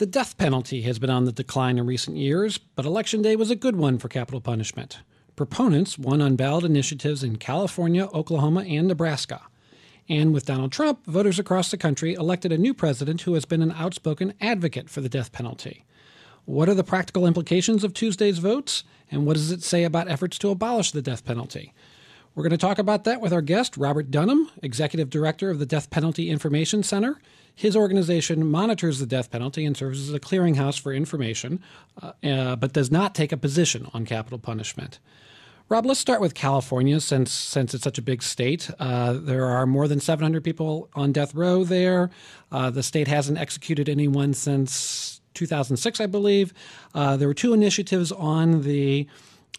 The death penalty has been on the decline in recent years, but Election Day was a good one for capital punishment. Proponents won on ballot initiatives in California, Oklahoma, and Nebraska. And with Donald Trump, voters across the country elected a new president who has been an outspoken advocate for the death penalty. What are the practical implications of Tuesday's votes, and what does it say about efforts to abolish the death penalty? We're going to talk about that with our guest, Robert Dunham, Executive Director of the Death Penalty Information Center. His organization monitors the death penalty and serves as a clearinghouse for information, uh, uh, but does not take a position on capital punishment. Rob, let's start with California since since it's such a big state. Uh, there are more than 700 people on death row there. Uh, the state hasn't executed anyone since 2006, I believe. Uh, there were two initiatives on the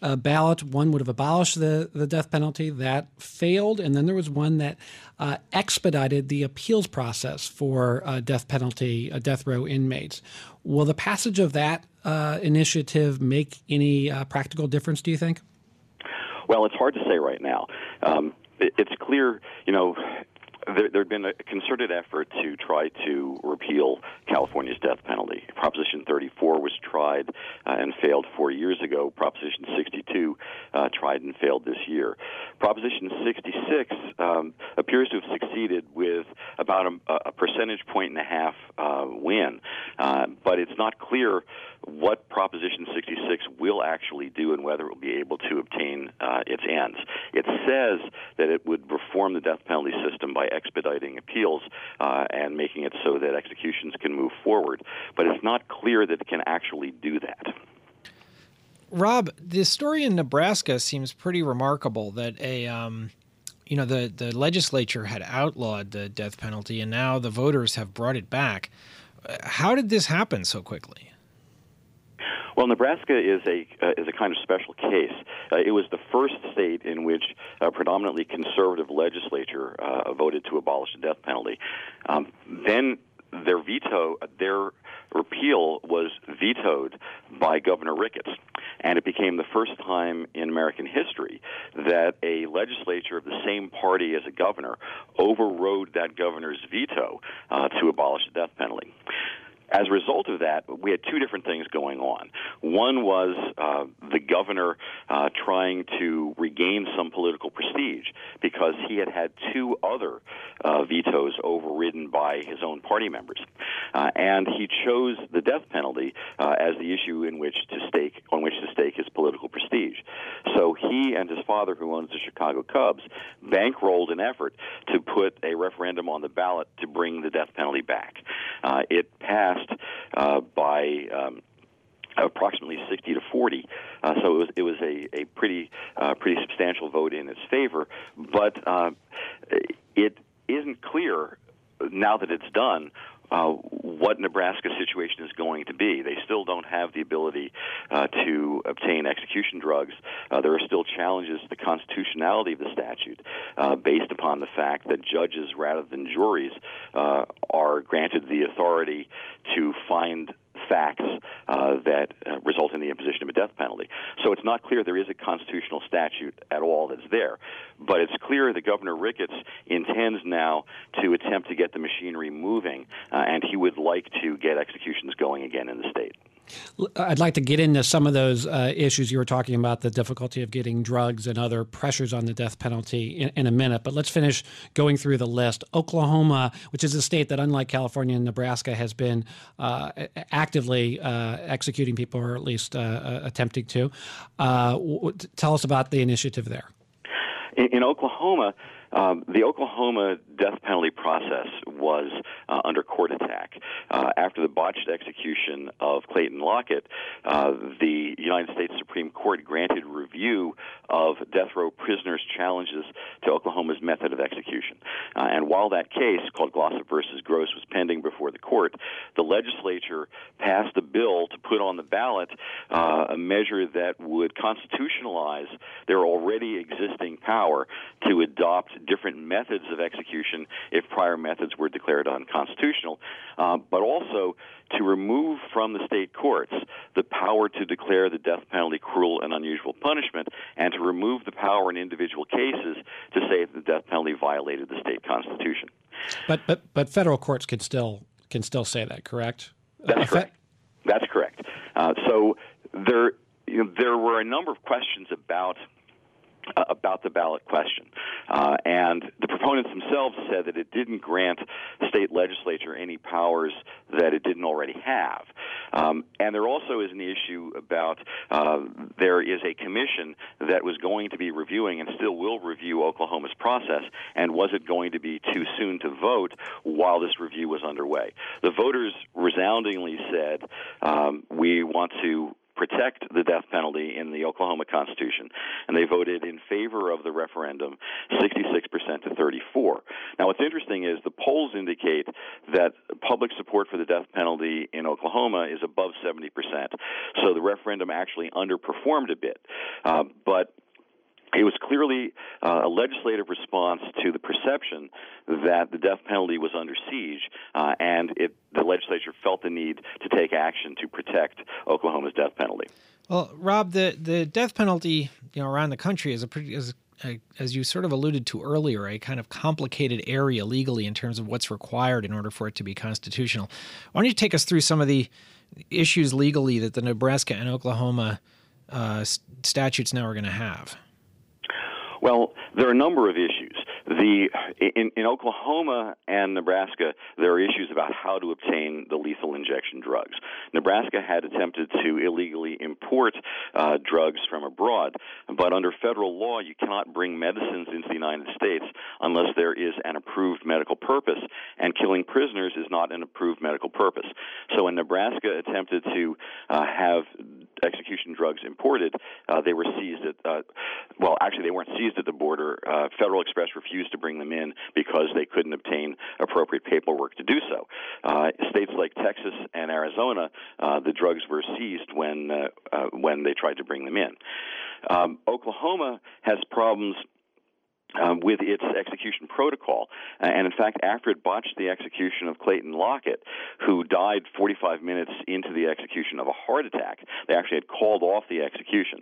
uh, ballot. One would have abolished the, the death penalty. That failed. And then there was one that uh, expedited the appeals process for uh, death penalty, uh, death row inmates. Will the passage of that uh, initiative make any uh, practical difference, do you think? Well, it's hard to say right now. Um, it, it's clear, you know, there had been a concerted effort to try to repeal California's death penalty. Proposition 34 was tried uh, and failed four years ago. Proposition 62 uh, tried and failed this year. Proposition 66 um, appears to have succeeded with about a, a percentage point and a half uh, win, uh, but it's not clear what Proposition 66 will actually do and whether it will be able to obtain uh, its ends. It says that it would reform the death penalty system by expediting appeals uh, and making it so that executions can move forward, but it's not clear that it can actually do that. Rob, the story in Nebraska seems pretty remarkable that a um, you know the the legislature had outlawed the death penalty and now the voters have brought it back. How did this happen so quickly? Well, Nebraska is a uh, is a kind of special case. Uh, it was the first state in which a predominantly conservative legislature uh, voted to abolish the death penalty. Um, then their veto, their repeal was vetoed by Governor Ricketts. And it became the first time in American history that a legislature of the same party as a governor overrode that governor's veto uh, to abolish the death penalty. As a result of that, we had two different things going on. One was uh, the governor uh, trying to regain some political prestige because he had had two other uh, vetoes overridden by his own party members, uh, and he chose the death penalty uh, as the issue in which to stake on which to stake his political prestige. So he and his father, who owns the Chicago Cubs, bankrolled an effort to put a referendum on the ballot to bring the death penalty back. Uh, it passed uh, by. Um, approximately 60 to 40. Uh, so it was it was a a pretty uh, pretty substantial vote in its favor, but uh, it isn't clear now that it's done uh, what Nebraska's situation is going to be. They still don't have the ability uh, to obtain execution drugs. Uh, there are still challenges to the constitutionality of the statute uh, based upon the fact that judges, rather than juries, uh, are granted the authority to find facts uh, that uh, result in the imposition of a death penalty. So it's not clear there is a constitutional statute at all that's there. But it's clear that Governor Ricketts intends now to attempt to get the machinery moving, uh, and he would like to get executions going again in the state. I'd like to get into some of those uh, issues you were talking about, the difficulty of getting drugs and other pressures on the death penalty in, in, a minute. But let's finish going through the list. Oklahoma, which is a state that, unlike California and Nebraska, has been uh, actively uh, executing people, or at least uh, uh, attempting to. Uh, w- tell us about the initiative there. in, in Oklahoma, um, the Oklahoma death penalty process was uh, under court attack. Uh, after the botched execution of Clayton Lockett, uh, the United States Supreme Court granted review of death row prisoners' challenges to Oklahoma's method of execution. Uh, and while that case, called Glossip versus Gross, was pending before the court, the legislature passed a bill to put on the ballot uh, a measure that would constitutionalize their already existing power to adopt different methods of execution if prior methods were declared unconstitutional, uh, but also to remove from the state courts the power to declare the death penalty cruel and unusual punishment, and to remove the power in individual cases to say that the death penalty violated the state constitution. But but but federal courts can still can still say that, correct? That's correct. That's correct. Uh, so there, you know, there were a number of questions about uh, about the ballot question. Uh, and the proponents themselves said that it didn't grant state legislature any powers that it didn't already have. Um, and there also is an issue about uh, there is a commission that was going to be reviewing and still will review Oklahoma's process, and was it going to be too soon to vote while this review was underway? The voters resoundingly said, um, we want to protect the death penalty in the Oklahoma Constitution, and they voted in favor of the referendum 66% to 34. Now, what's interesting is the polls indicate that public support for the death penalty in Oklahoma is above 70%. So the referendum actually underperformed a bit. Uh, but it was clearly uh, a legislative response to the perception that the death penalty was under siege, uh, and it, the legislature felt the need to take action to protect Oklahoma's death penalty. Well, Rob, the, the death penalty, you know, around the country is a pretty is a, as you sort of alluded to earlier, a kind of complicated area legally in terms of what's required in order for it to be constitutional. Why don't you take us through some of the issues legally that the Nebraska and Oklahoma uh, statutes now are going to have? Well, there are a number of issues. The in, in Oklahoma and Nebraska, there are issues about how to obtain the lethal injection drugs. Nebraska had attempted to illegally import uh, drugs from abroad, but under federal law, you cannot bring medicines into the United States unless there is an approved medical purpose, and killing prisoners is not an approved medical purpose. So when Nebraska attempted to uh, have execution drugs imported, uh, they were seized at, uh, well, actually, they weren't seized at the border. Uh, Federal Express refused to bring them in because they couldn't obtain appropriate paperwork to do so. Uh, states like Texas and Arizona, uh, the drugs were seized when, uh, when they tried to bring them in. Um, Oklahoma has problems um, with its execution protocol. And in fact, after it botched the execution of Clayton Lockett, who died 45 minutes into the execution of a heart attack, they actually had called off the execution.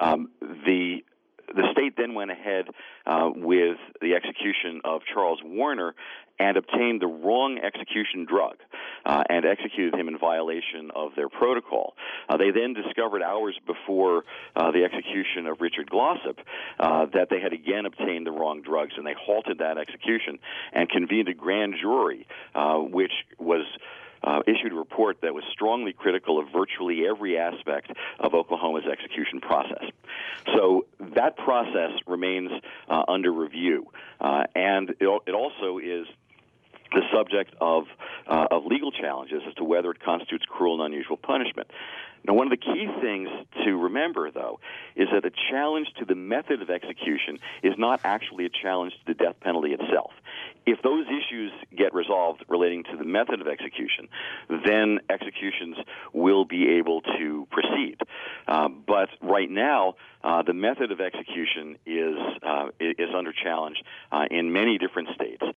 Um, the the state then went ahead uh, with the execution of Charles Warner and obtained the wrong execution drug uh, and executed him in violation of their protocol. Uh, they then discovered hours before uh, the execution of Richard Glossip uh, that they had again obtained the wrong drugs, and they halted that execution and convened a grand jury, uh, which was uh, issued a report that was strongly critical of virtually every aspect of Oklahoma's execution process. So that process remains uh, under review, uh, and it, it also is the subject of, uh, of legal challenges as to whether it constitutes cruel and unusual punishment. Now, one of the key things to remember, though, is that a challenge to the method of execution is not actually a challenge to the death penalty itself. Those issues get resolved relating to the method of execution, then executions will be able to proceed. Uh, but right now, uh, the method of execution is uh, is under challenge uh, in many different states.